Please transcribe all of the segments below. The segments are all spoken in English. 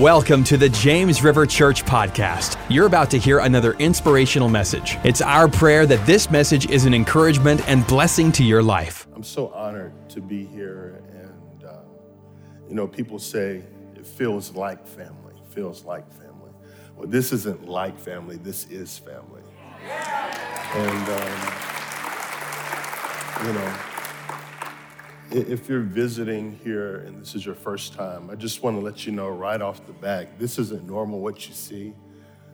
Welcome to the James River Church podcast. You're about to hear another inspirational message. It's our prayer that this message is an encouragement and blessing to your life. I'm so honored to be here. And, uh, you know, people say it feels like family, feels like family. Well, this isn't like family, this is family. And, um, you know, if you're visiting here and this is your first time, I just want to let you know right off the bat this isn't normal what you see.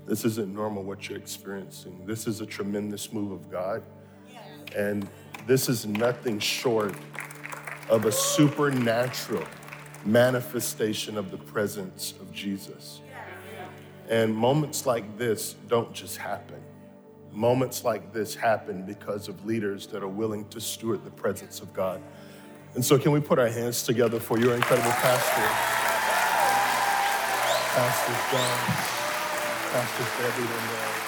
This isn't normal what you're experiencing. This is a tremendous move of God. And this is nothing short of a supernatural manifestation of the presence of Jesus. And moments like this don't just happen. Moments like this happen because of leaders that are willing to steward the presence of God. And so, can we put our hands together for your incredible pastor, Pastor John, Pastor uh,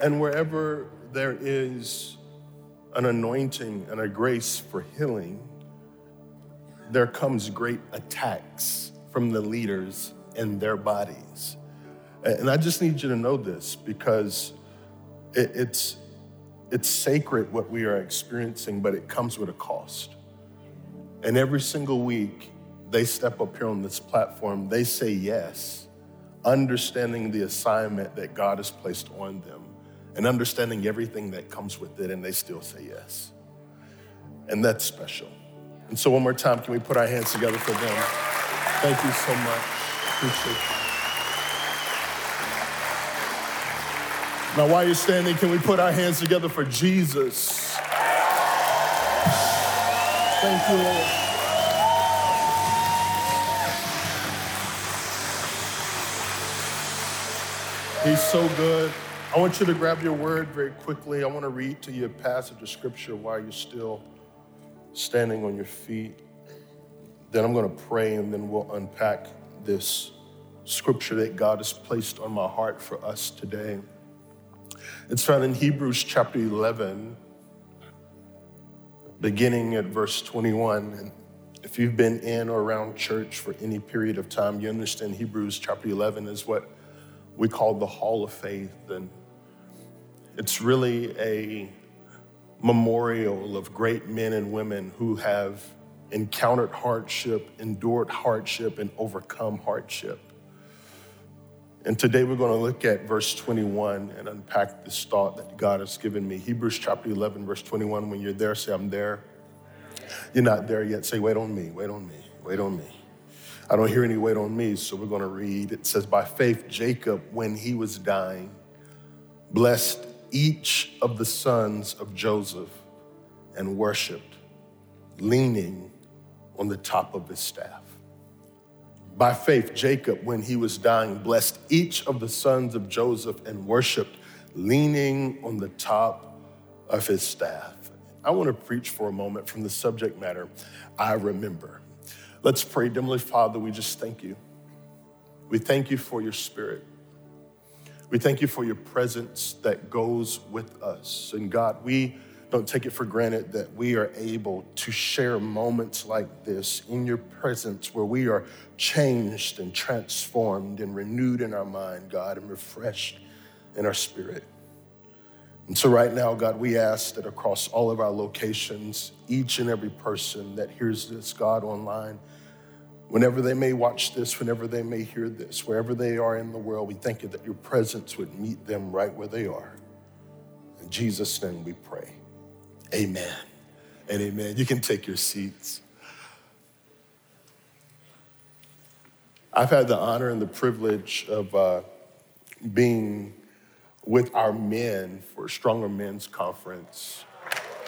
And wherever there is an anointing and a grace for healing, there comes great attacks from the leaders in their bodies. And I just need you to know this because it, it's, it's sacred what we are experiencing, but it comes with a cost. And every single week, they step up here on this platform, they say yes, understanding the assignment that God has placed on them and understanding everything that comes with it, and they still say yes. And that's special. And so, one more time, can we put our hands together for them? Thank you so much. Appreciate. Now, while you're standing, can we put our hands together for Jesus? Thank you, Lord. He's so good. I want you to grab your word very quickly. I want to read to you a passage of scripture while you're still standing on your feet. Then I'm going to pray and then we'll unpack this scripture that God has placed on my heart for us today. It's found in Hebrews chapter 11, beginning at verse 21. And if you've been in or around church for any period of time, you understand Hebrews chapter 11 is what we call the Hall of Faith. And it's really a memorial of great men and women who have encountered hardship, endured hardship, and overcome hardship. And today we're going to look at verse 21 and unpack this thought that God has given me. Hebrews chapter 11, verse 21. When you're there, say, I'm there. You're not there yet. Say, wait on me, wait on me, wait on me. I don't hear any wait on me, so we're going to read. It says, By faith, Jacob, when he was dying, blessed each of the sons of Joseph and worshiped, leaning on the top of his staff. By faith, Jacob, when he was dying, blessed each of the sons of Joseph and worshiped, leaning on the top of his staff. I want to preach for a moment from the subject matter I remember. Let's pray. Heavenly Father, we just thank you. We thank you for your spirit. We thank you for your presence that goes with us. And God, we don't take it for granted that we are able to share moments like this in your presence where we are changed and transformed and renewed in our mind, God, and refreshed in our spirit. And so, right now, God, we ask that across all of our locations, each and every person that hears this, God, online, whenever they may watch this, whenever they may hear this, wherever they are in the world, we thank you that your presence would meet them right where they are. In Jesus' name we pray. Amen and amen. You can take your seats. I've had the honor and the privilege of uh, being with our men for Stronger Men's Conference.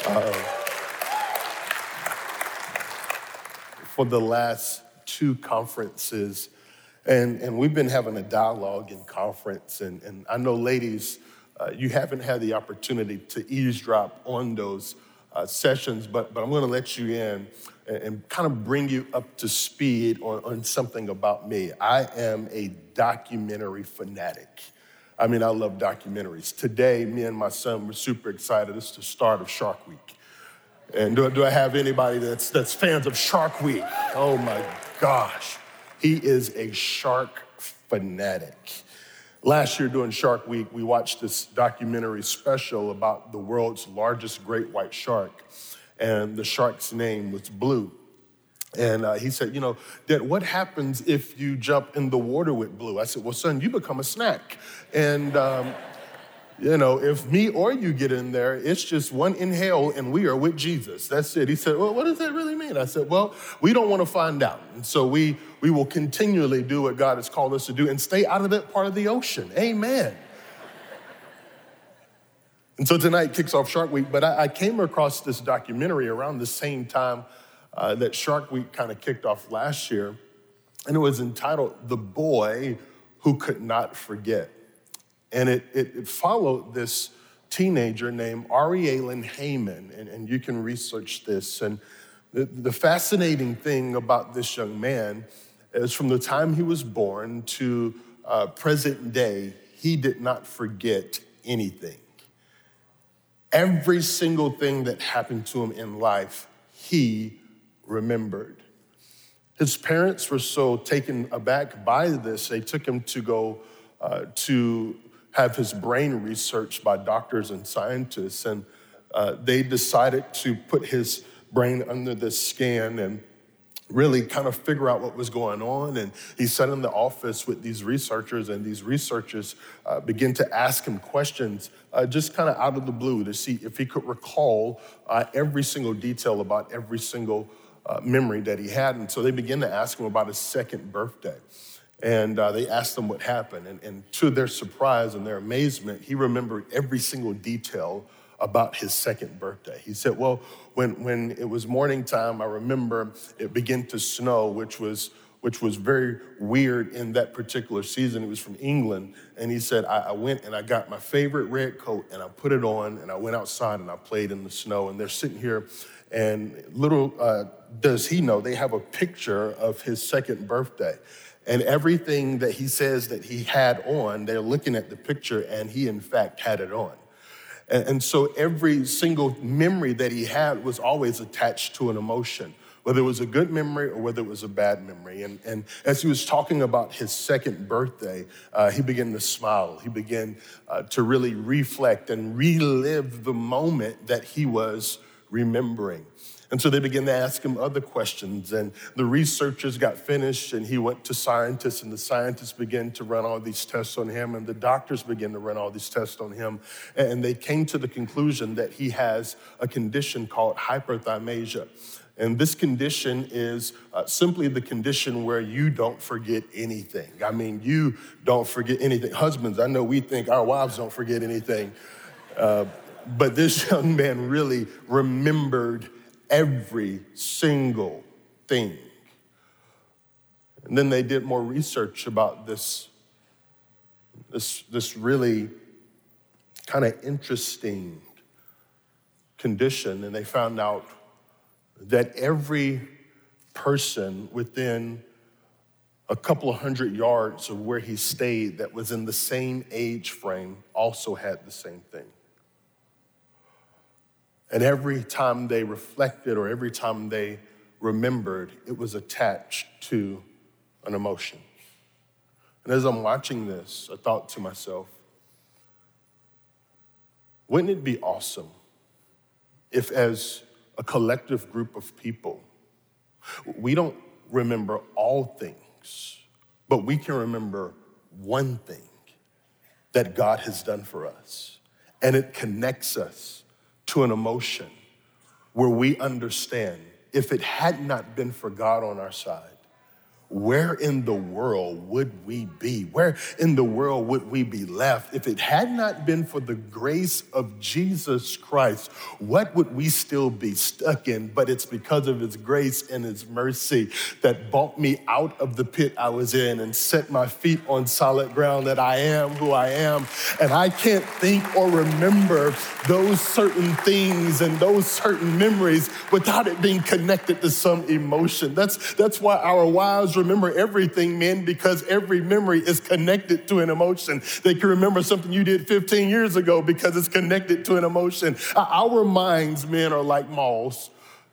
Uh, for the last two conferences. And, and we've been having a dialogue in conference. And, and I know, ladies, uh, you haven't had the opportunity to eavesdrop on those uh, sessions, but, but I'm going to let you in and, and, kind of bring you up to speed on, on something about me. I am a documentary fanatic. I mean, I love documentaries. Today, me and my son were super excited. It's the start of Shark Week. And do, do I have anybody that's, that's fans of Shark Week? Oh my gosh. He is a shark fanatic. Last year during Shark Week, we watched this documentary special about the world's largest great white shark. And the shark's name was Blue. And uh, he said, You know, Dad, what happens if you jump in the water with Blue? I said, Well, son, you become a snack. And, um, you know, if me or you get in there, it's just one inhale and we are with Jesus. That's it. He said, Well, what does that really mean? I said, Well, we don't want to find out. And so we, we will continually do what God has called us to do and stay out of that part of the ocean. Amen. and so tonight kicks off Shark Week, but I, I came across this documentary around the same time uh, that Shark Week kind of kicked off last year, and it was entitled The Boy Who Could Not Forget. And it, it, it followed this teenager named Aurelien Hayman, and, and you can research this. And the, the fascinating thing about this young man is from the time he was born to uh, present day, he did not forget anything. Every single thing that happened to him in life, he remembered. His parents were so taken aback by this, they took him to go uh, to have his brain researched by doctors and scientists. And uh, they decided to put his brain under this scan and really kind of figure out what was going on. And he sat in the office with these researchers, and these researchers uh, begin to ask him questions uh, just kind of out of the blue to see if he could recall uh, every single detail about every single uh, memory that he had. And so they began to ask him about his second birthday. And uh, they asked him what happened. And, and to their surprise and their amazement, he remembered every single detail about his second birthday. He said, Well, when, when it was morning time, I remember it began to snow, which was which was very weird in that particular season. He was from England. And he said, I, I, went and I got my favorite red coat and I put it on and I went outside and I played in the snow. And they're sitting here and little uh, does he know, they have a picture of his second birthday. And everything that he says that he had on, they're looking at the picture, and he, in fact, had it on. And, and so every single memory that he had was always attached to an emotion, whether it was a good memory or whether it was a bad memory. And, and as he was talking about his second birthday, uh, he began to smile. He began uh, to really reflect and relive the moment that he was remembering. And so they began to ask him other questions, and the researchers got finished, and he went to scientists, and the scientists began to run all these tests on him, and the doctors began to run all these tests on him. And they came to the conclusion that he has a condition called hyperthymesia. And this condition is uh, simply the condition where you don't forget anything. I mean, you don't forget anything. Husbands, I know we think our wives don't forget anything. Uh, but this young man really remembered every single thing. And then they did more research about this, this, this really kind of interesting condition, and they found out that every person within a couple of hundred yards of where he stayed that was in the same age frame also had the same thing. And every time they reflected or every time they remembered, it was attached to an emotion. And as I'm watching this, I thought to myself, wouldn't it be awesome if, as a collective group of people, we don't remember all things, but we can remember one thing that God has done for us, and it connects us to an emotion where we understand if it had not been for God on our side, where in the world would we be? Where in the world would we be left? If it had not been for the grace of Jesus Christ, what would we still be stuck in? But it's because of his grace and his mercy that brought me out of the pit I was in and set my feet on solid ground that I am who I am. And I can't think or remember those certain things and those certain memories without it being connected to some emotion. That's, that's why our wives remember everything, men, because every memory is connected to an emotion. They can remember something you did 15 years ago because it's connected to an emotion. Uh, our minds, men, are like malls.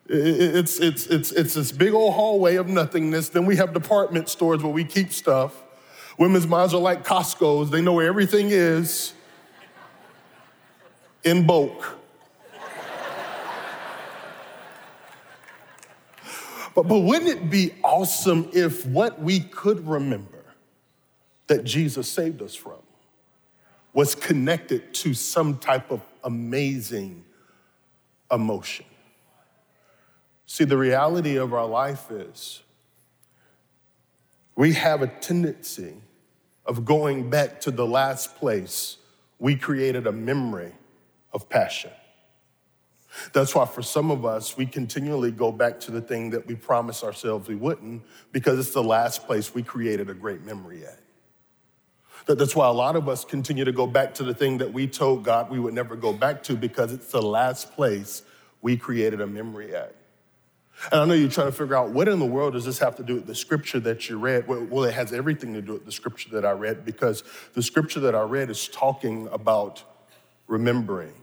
It's, it's, it's, it's this big old hallway of nothingness. Then we have department stores where we keep stuff. Women's minds are like Costco's, they know where everything is in bulk. But, but wouldn't it be awesome if what we could remember that Jesus saved us from was connected to some type of amazing emotion? See, the reality of our life is we have a tendency of going back to the last place we created a memory of passion. That's why, for some of us, we continually go back to the thing that we promised ourselves we wouldn't because it's the last place we created a great memory at. That's why a lot of us continue to go back to the thing that we told God we would never go back to because it's the last place we created a memory at. And I know you're trying to figure out what in the world does this have to do with the scripture that you read? Well, it has everything to do with the scripture that I read because the scripture that I read is talking about remembering.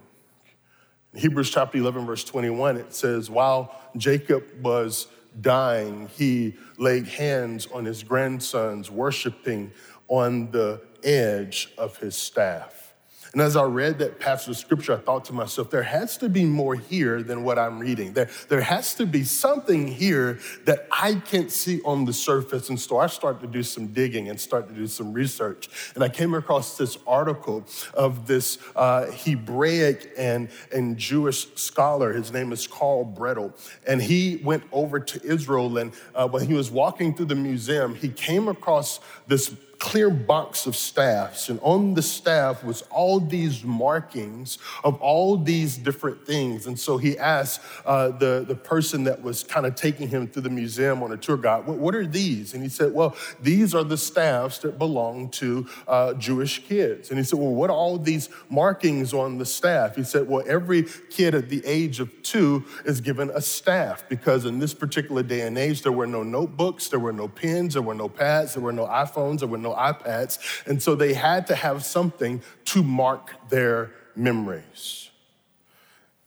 Hebrews chapter 11, verse 21, it says, While Jacob was dying, he laid hands on his grandsons, worshiping on the edge of his staff. And as I read that passage of scripture, I thought to myself, there has to be more here than what I'm reading. There, there has to be something here that I can't see on the surface. And so I started to do some digging and start to do some research. And I came across this article of this uh, Hebraic and, and Jewish scholar. His name is Carl Brettel. And he went over to Israel. And uh, when he was walking through the museum, he came across this clear box of staffs, and on the staff was all these markings of all these different things. And so he asked uh, the, the person that was kind of taking him through the museum on a tour guide, what, what, are these? And he said, Well, these are the staffs that belong to uh, Jewish kids. And he said, Well, what are all these markings on the staff? He said, Well, every kid at the age of two is given a staff because in this particular day and age, there were no notebooks, there were no pens, there were no pads, there were no iPhones, there were no iPads. And so they had to have something to mark their memories.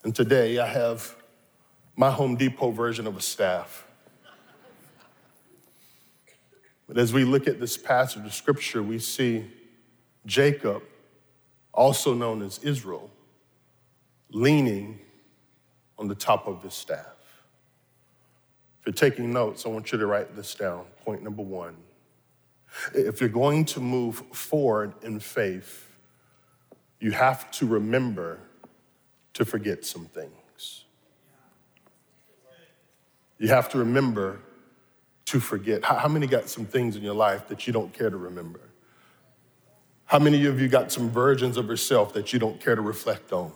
And today I have my Home Depot version of a staff. But as we look at this passage of scripture, we see Jacob, also known as Israel, leaning on the top of his staff. If you're taking notes, I want you to write this down. Point number one if you're going to move forward in faith, you have to remember to forget some things. You have to remember to forget. How, many got some things in your life that you don't care to remember? How many of you got some versions of yourself that you don't care to reflect on?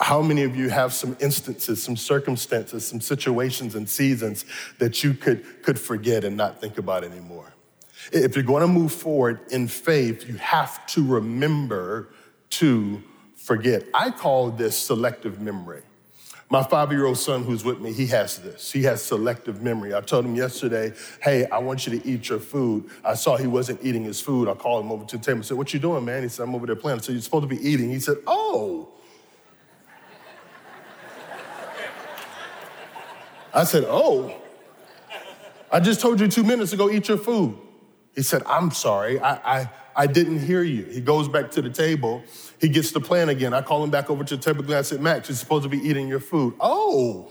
How many of you have some instances, some circumstances, some situations and seasons that you could, could forget and not think about anymore? If you're going to move forward in faith, you have to remember to forget. I call this selective memory. My five year old son who's with me, he has this. He has selective memory. I told him yesterday, hey, I want you to eat your food. I saw he wasn't eating his food. I called him over to the table and said, What you doing, man? He said, I'm over there playing. Said, You're supposed to be eating. He said, Oh. I said, Oh. I just told you two minutes ago, eat your food. He said, I'm sorry, I, I, I didn't hear you. He goes back to the table. He gets the plan again. I call him back over to the table. I said, Max, you're supposed to be eating your food. Oh.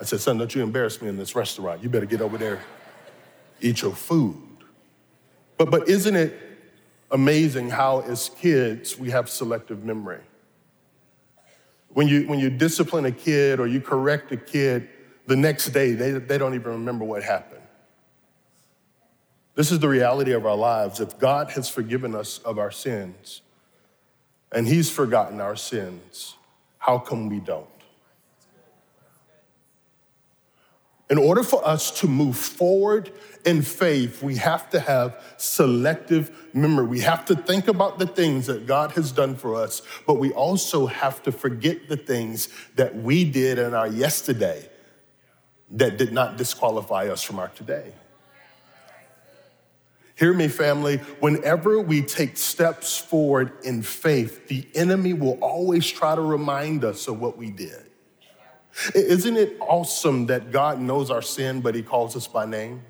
I said, son, don't you embarrass me in this restaurant. You better get over there, eat your food. But, but isn't it amazing how, as kids, we have selective memory? When you, when you discipline a kid or you correct a kid, the next day, they, they don't even remember what happened. This is the reality of our lives. If God has forgiven us of our sins and He's forgotten our sins, how come we don't? In order for us to move forward in faith, we have to have selective memory. We have to think about the things that God has done for us, but we also have to forget the things that we did in our yesterday that did not disqualify us from our today. Hear me, family. Whenever we take steps forward in faith, the enemy will always try to remind us of what we did. Isn't it awesome that God knows our sin, but he calls us by name?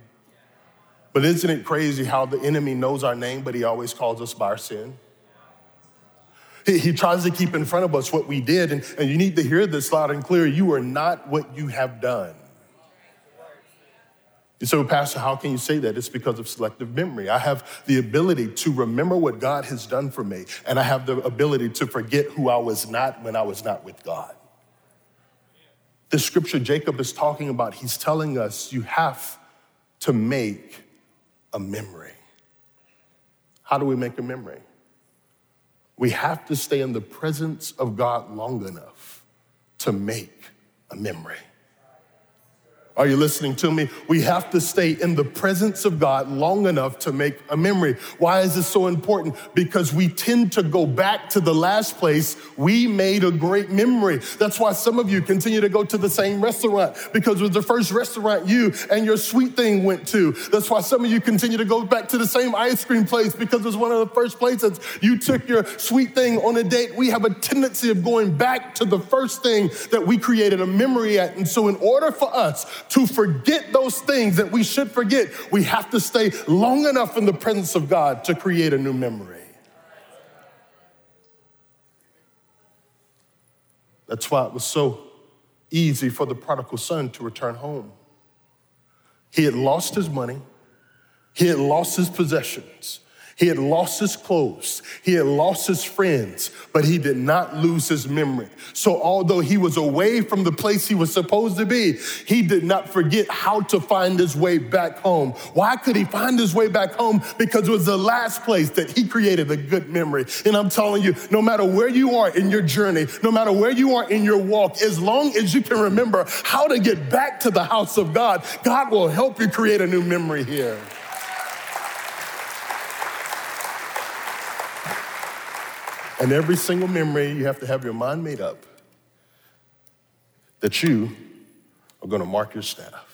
But isn't it crazy how the enemy knows our name, but he always calls us by our sin? He, he tries to keep in front of us what we did, and, and you need to hear this loud and clear. You are not what you have done. Well, Pastor, how can you say that? It's because of selective memory. I have the ability to remember what God has done for me, and I have the ability to forget who I was not when I was not with God. The scripture Jacob is talking about, he's telling us you have to make a memory. How do we make a memory? We have to stay in the presence of God long enough to make a memory. Are you listening to me? We have to stay in the presence of God long enough to make a memory. Why is this so important? Because we tend to go back to the last place we made a great memory. That's why some of you continue to go to the same restaurant because it was the first restaurant you and your sweet thing went to. That's why some of you continue to go back to the same ice cream place because it was one of the first places you took your sweet thing on a date. We have a tendency of going back to the first thing that we created a memory at. And so, in order for us to forget those things that we should forget, we have to stay long enough in the presence of God to create a new memory. That's why it was so easy for the prodigal son to return home. He had lost his money, he had lost his possessions, he had lost his clothes. He had lost his friends, but he did not lose his memory. So, although he was away from the place he was supposed to be, he did not forget how to find his way back home. Why could he find his way back home? Because it was the last place that he created a good memory. And I'm telling you, no matter where you are in your journey, no matter where you are in your walk, as long as you can remember how to get back to the house of God, God will help you create a new memory here. And every single memory, you have to have your mind made up that you are going to mark your staff.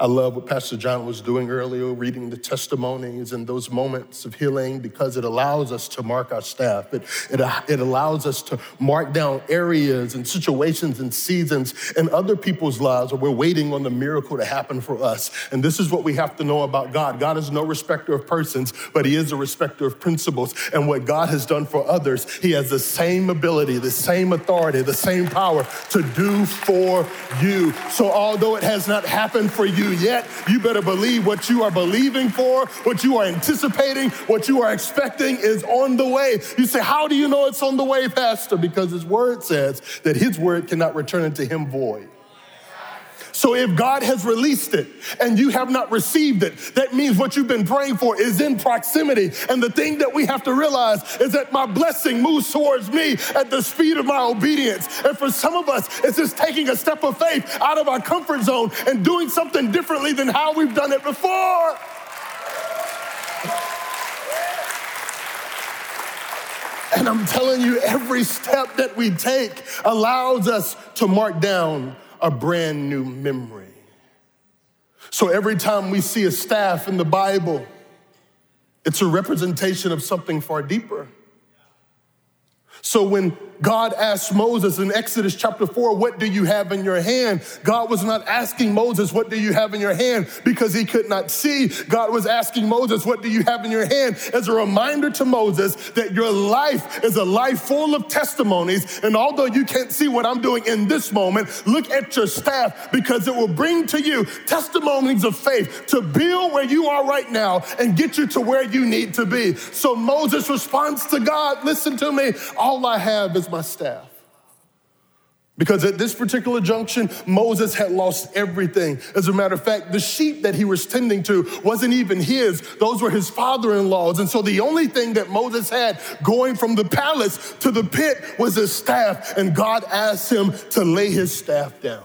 I love what Pastor John was doing earlier, reading the testimonies and those moments of healing because it allows us to mark our staff. It, it, uh, it allows us to mark down areas and situations and seasons in other people's lives where we're waiting on the miracle to happen for us. And this is what we have to know about God God is no respecter of persons, but He is a respecter of principles. And what God has done for others, He has the same ability, the same authority, the same power to do for you. So although it has not happened for you, you yet, you better believe what you are believing for, what you are anticipating, what you are expecting is on the way. You say, How do you know it's on the way, Pastor? Because His word says that His word cannot return unto Him void. So if God has released it and you have not received it, that means what you've been praying for is in proximity. And the thing that we have to realize is that my blessing moves towards me at the speed of my obedience. And for some of us, it's just taking a step of faith out of our comfort zone and doing something differently than how we've done it before. And I'm telling you, every step that we take allows us to mark down a brand new memory. So every time we see a staff in the Bible, it's a representation of something far deeper. So when God asked Moses in Exodus chapter 4, What do you have in your hand? God was not asking Moses, What do you have in your hand? because he could not see. God was asking Moses, What do you have in your hand? as a reminder to Moses that your life is a life full of testimonies. And although you can't see what I'm doing in this moment, look at your staff because it will bring to you testimonies of faith to build where you are right now and get you to where you need to be. So Moses responds to God, Listen to me, all I have is my staff. Because at this particular junction, Moses had lost everything. As a matter of fact, the sheep that he was tending to wasn't even his, those were his father in law's. And so the only thing that Moses had going from the palace to the pit was his staff. And God asked him to lay his staff down.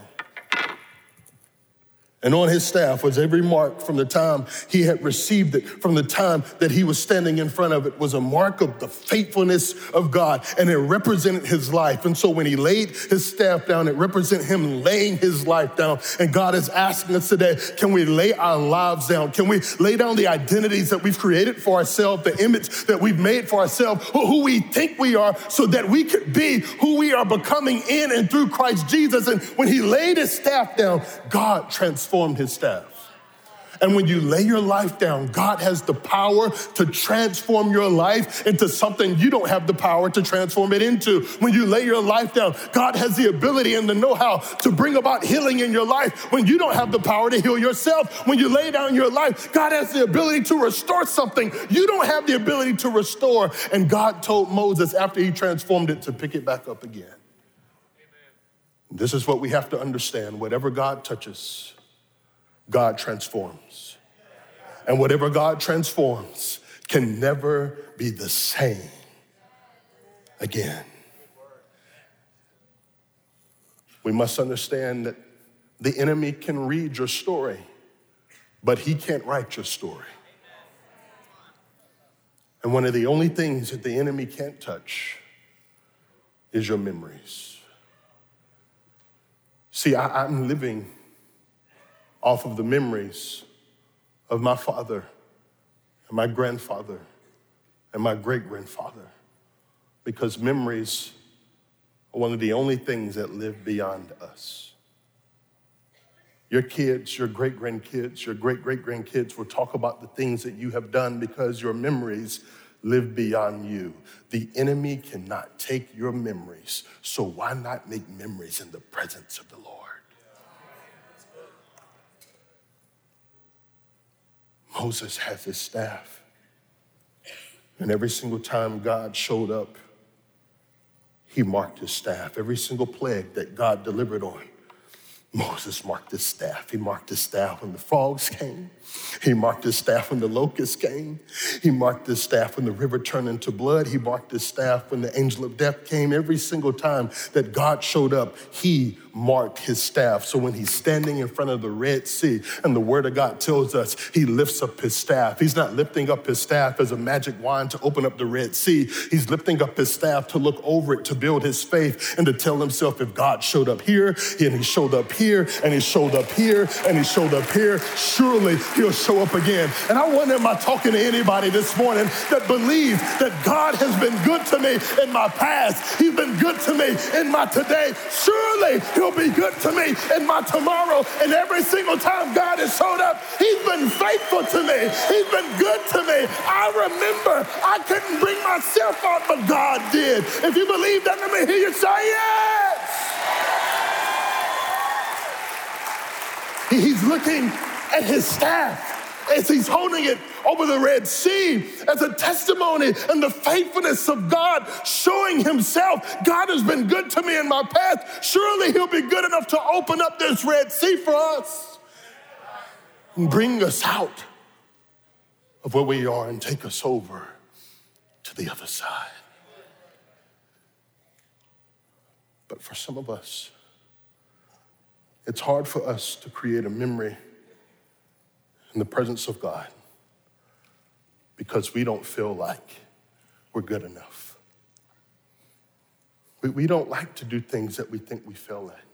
And on his staff was every mark from the time he had received it, from the time that he was standing in front of it, was a mark of the faithfulness of God. And it represented his life. And so when he laid his staff down, it represented him laying his life down. And God is asking us today can we lay our lives down? Can we lay down the identities that we've created for ourselves, the image that we've made for ourselves, who we think we are, so that we could be who we are becoming in and through Christ Jesus? And when he laid his staff down, God transformed transformed his staff. And when you lay your life down, God has the power to transform your life into something you don't have the power to transform it into. When you lay your life down, God has the ability and the know how to bring about healing in your life when you don't have the power to heal yourself. When you lay down your life, God has the ability to restore something you don't have the ability to restore. And God told Moses after he transformed it to pick it back up again. Amen. This is what we have to understand. Whatever God touches, God transforms. And whatever God transforms can never be the same again. We must understand that the enemy can read your story, but he can't write your story. And one of the only things that the enemy can't touch is your memories. See, I, am living off of the memories of my father and my grandfather and my great grandfather because memories are one of the only things that live beyond us. Your kids, your great grandkids, your great great grandkids will talk about the things that you have done because your memories live beyond you. The enemy cannot take your memories, so why not make memories in the presence of the Lord? Moses has his staff. And every single time God showed up, he marked his staff. Every single plague that God delivered on, Moses marked his staff. He marked his staff when the frogs came. He marked his staff when the locusts came. He marked his staff when the river turned into blood. He marked his staff when the angel of death came. Every single time that God showed up, he marked his staff. So when he's standing in front of the Red Sea, and the word of God tells us he lifts up his staff, he's not lifting up his staff as a magic wand to open up the Red Sea. He's lifting up his staff to look over it, to build his faith, and to tell himself if God showed up here, and he showed up here, and he showed up here, and he showed up here, surely he'll show up again. And I wonder, am I talking to anybody this morning that believes that God has been good to me in my past? He's been good to me in my today. Surely He'll be good to me in my tomorrow. And every single time God has showed up, He's been faithful to me. He's been good to me. I remember I couldn't bring myself out, but God did. If you believe that, let me hear you say yes. He's looking at his staff as he's holding it over the Red Sea as a testimony and the faithfulness of God showing himself. God has been good to me in my past. Surely he'll be good enough to open up this Red Sea for us and bring us out of where we are and take us over to the other side. But for some of us, it's hard for us to create a memory in the presence of God because we don't feel like we're good enough. We, we don't like to do things that we think we fail at.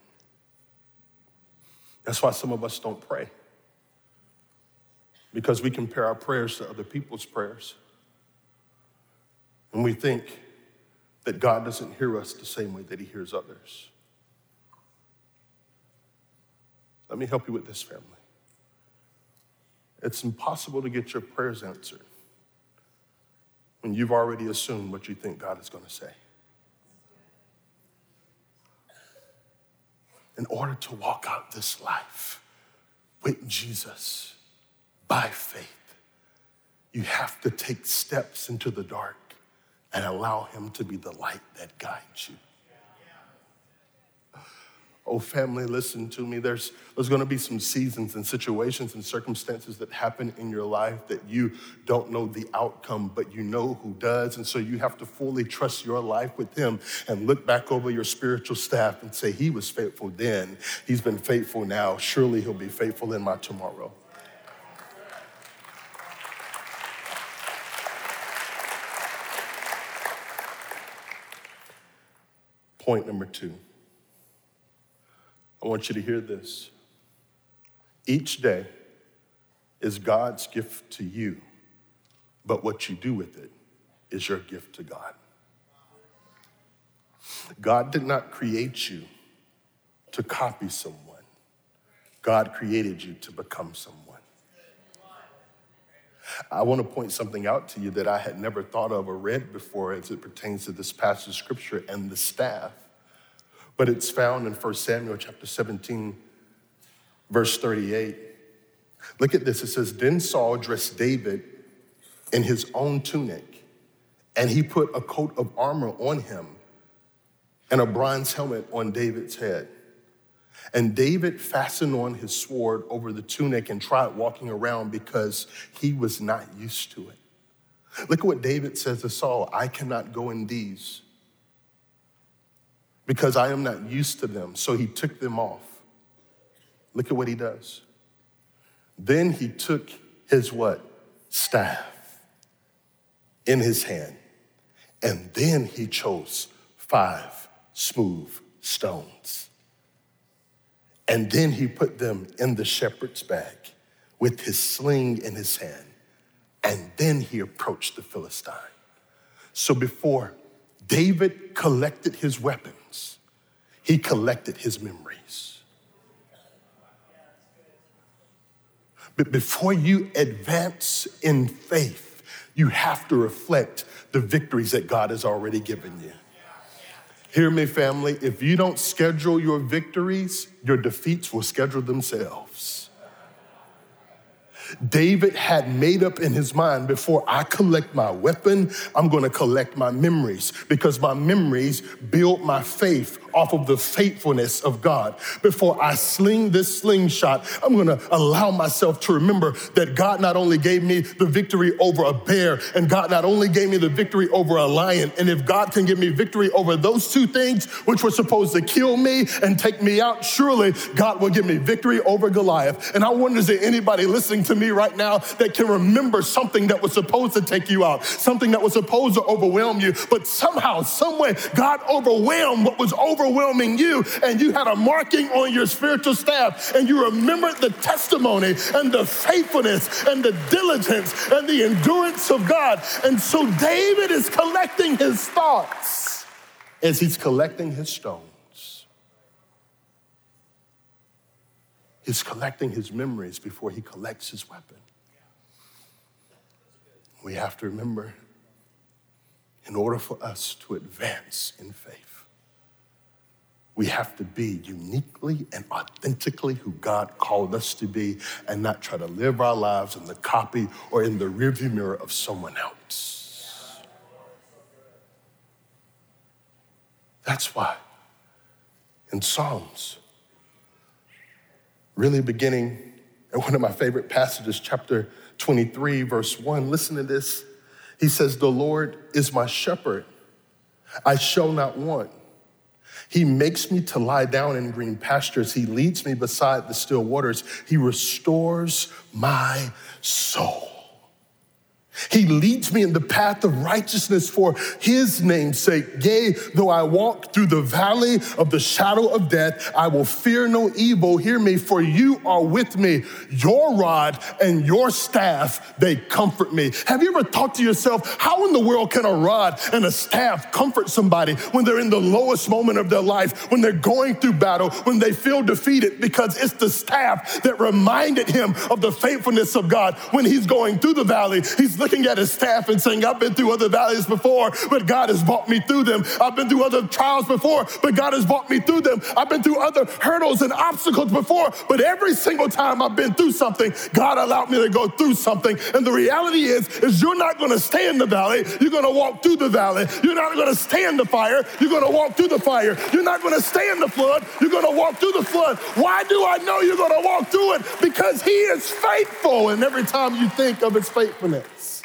That's why some of us don't pray because we compare our prayers to other people's prayers. And we think that God doesn't hear us the same way that He hears others. Let me help you with this, family. It's impossible to get your prayers answered when you've already assumed what you think God is going to say. In order to walk out this life with Jesus by faith, you have to take steps into the dark and allow Him to be the light that guides you. Oh, family, listen to me. There's, there's going to be some seasons and situations and circumstances that happen in your life that you don't know the outcome, but you know who does. And so you have to fully trust your life with Him and look back over your spiritual staff and say, He was faithful then. He's been faithful now. Surely He'll be faithful in my tomorrow. Point number two. I want you to hear this. Each day is God's gift to you, but what you do with it is your gift to God. God did not create you to copy someone, God created you to become someone. I want to point something out to you that I had never thought of or read before as it pertains to this passage of scripture and the staff but it's found in 1 Samuel chapter 17, verse 38. Look at this. It says, Then Saul dressed David in his own tunic, and he put a coat of armor on him and a bronze helmet on David's head. And David fastened on his sword over the tunic and tried walking around because he was not used to it. Look at what David says to Saul I cannot go in these because I am not used to them. So he took them off. Look at what he does. Then he took his what? Staff in his hand. And then he chose five smooth stones. And then he put them in the shepherd's bag with his sling in his hand. And then he approached the Philistine. So before David collected his weapon, he collected his memories. But before you advance in faith, you have to reflect the victories that God has already given you. Hear me, family. If you don't schedule your victories, your defeats will schedule themselves. David had made up in his mind before I collect my weapon, I'm gonna collect my memories because my memories build my faith off of the faithfulness of God. Before I sling this slingshot, I'm gonna allow myself to remember that God not only gave me the victory over a bear, and God not only gave me the victory over a lion, and if God can give me victory over those two things, which were supposed to kill me and take me out, surely God will give me victory over Goliath. And I wonder, is there anybody listening to me right now that can remember something that was supposed to take you out, something that was supposed to overwhelm you, but somehow, someway, God overwhelmed what was overwhelming you, and you had a marking on your spiritual staff, and you remembered the testimony and the faithfulness and the diligence and the endurance of God. And so David is collecting his thoughts as he's collecting his stones. He's collecting his memories before he collects his weapon. We have to remember in order for us to advance in faith, we have to be uniquely and authentically who God called us to be and not try to live our lives in the copy or in the rearview mirror of someone else. That's why in Psalms, really beginning at one of my favorite passages, chapter 23, verse 1. Listen to this. He says, The Lord is my shepherd, I shall not want. He makes me to lie down in green pastures. He leads me beside the still waters. He restores my soul. He leads me in the path of righteousness for his name's sake. Yea, though I walk through the valley of the shadow of death, I will fear no evil. Hear me, for you are with me. Your rod and your staff, they comfort me. Have you ever thought to yourself, how in the world can a rod and a staff comfort somebody when they're in the lowest moment of their life, when they're going through battle, when they feel defeated? Because it's the staff that reminded him of the faithfulness of God. When he's going through the valley, he's looking looking at his staff and saying, I've been through other valleys before, but God has brought me through them. I've been through other trials before, but God has brought me through them. I've been through other hurdles and obstacles before, but every single time I've been through something, God allowed me to go through something. And the reality is, is you're not going to stay in the valley. You're going to walk through the valley. You're not going to stay in the fire. You're going to walk through the fire. You're not going to stay in the flood. You're going to walk through the flood. Why do I know you're going to walk through it? Because He is faithful. And every time you think of His faithfulness,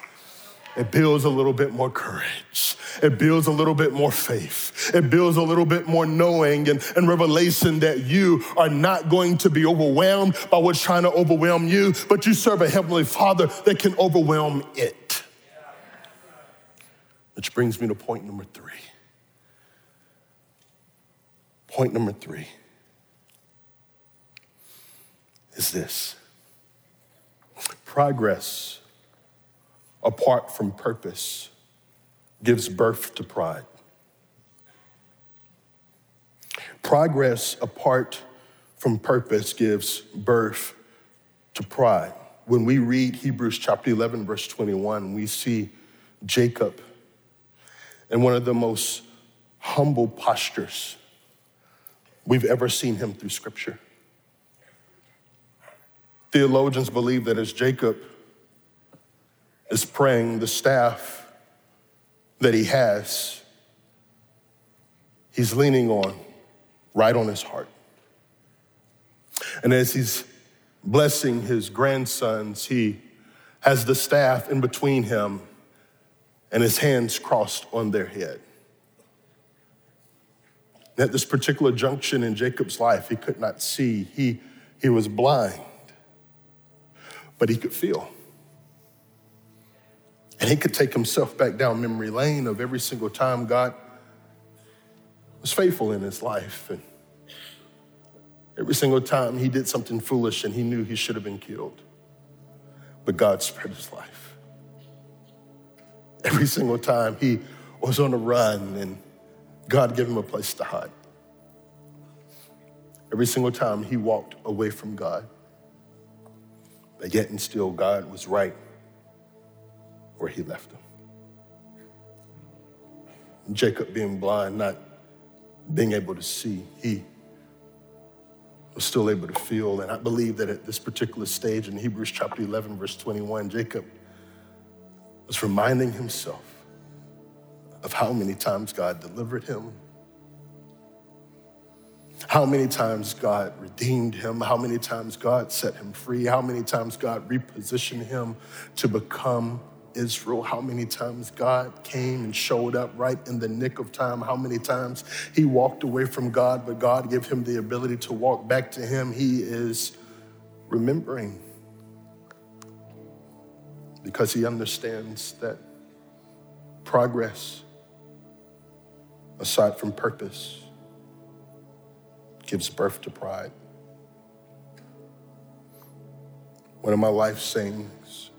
it builds a little bit more courage. It builds a little bit more faith. It builds a little bit more knowing and, and revelation that you are not going to be overwhelmed by what's trying to overwhelm you, but you serve a Heavenly Father that can overwhelm it. Which brings me to point number three. Point number three is this progress apart from purpose gives birth to pride. Progress apart from purpose gives birth to pride. When we read Hebrews chapter 11, verse 21, we see Jacob in one of the most humble postures we've ever seen him through scripture. Theologians believe that as Jacob is praying, the staff that he has, he's leaning on right on his heart. And as he's blessing his grandsons, he has the staff in between him and his hands crossed on their head. At this particular junction in Jacob's life, he could not see, he, he was blind, but he could feel. And he could take himself back down memory lane of every single time God was faithful in his life. And every single time he did something foolish and he knew he should have been killed. But God spared his life. Every single time he was on a run and God gave him a place to hide. Every single time he walked away from God. But yet and still, God was right where he left him. Jacob being blind, not being able to see, he was still able to feel. And I believe that at this particular stage in Hebrews chapter 11, verse 21, Jacob was reminding himself of how many times God delivered him, how many times God redeemed him, how many times God set him free, how many times God repositioned him to become Israel, how many times God came and showed up right in the nick of time, how many times he walked away from God, but God gave him the ability to walk back to him. He is remembering because he understands that progress, aside from purpose, gives birth to pride. One of my life sayings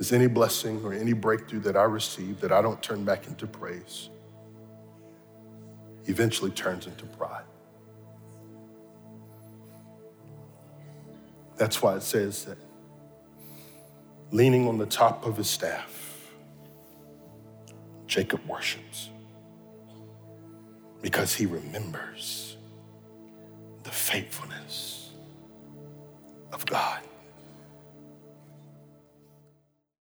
is any blessing or any breakthrough that I receive that I don't turn back into praise eventually turns into pride. That's why it says that leaning on the top of his staff, Jacob worships because he remembers the faithfulness of God.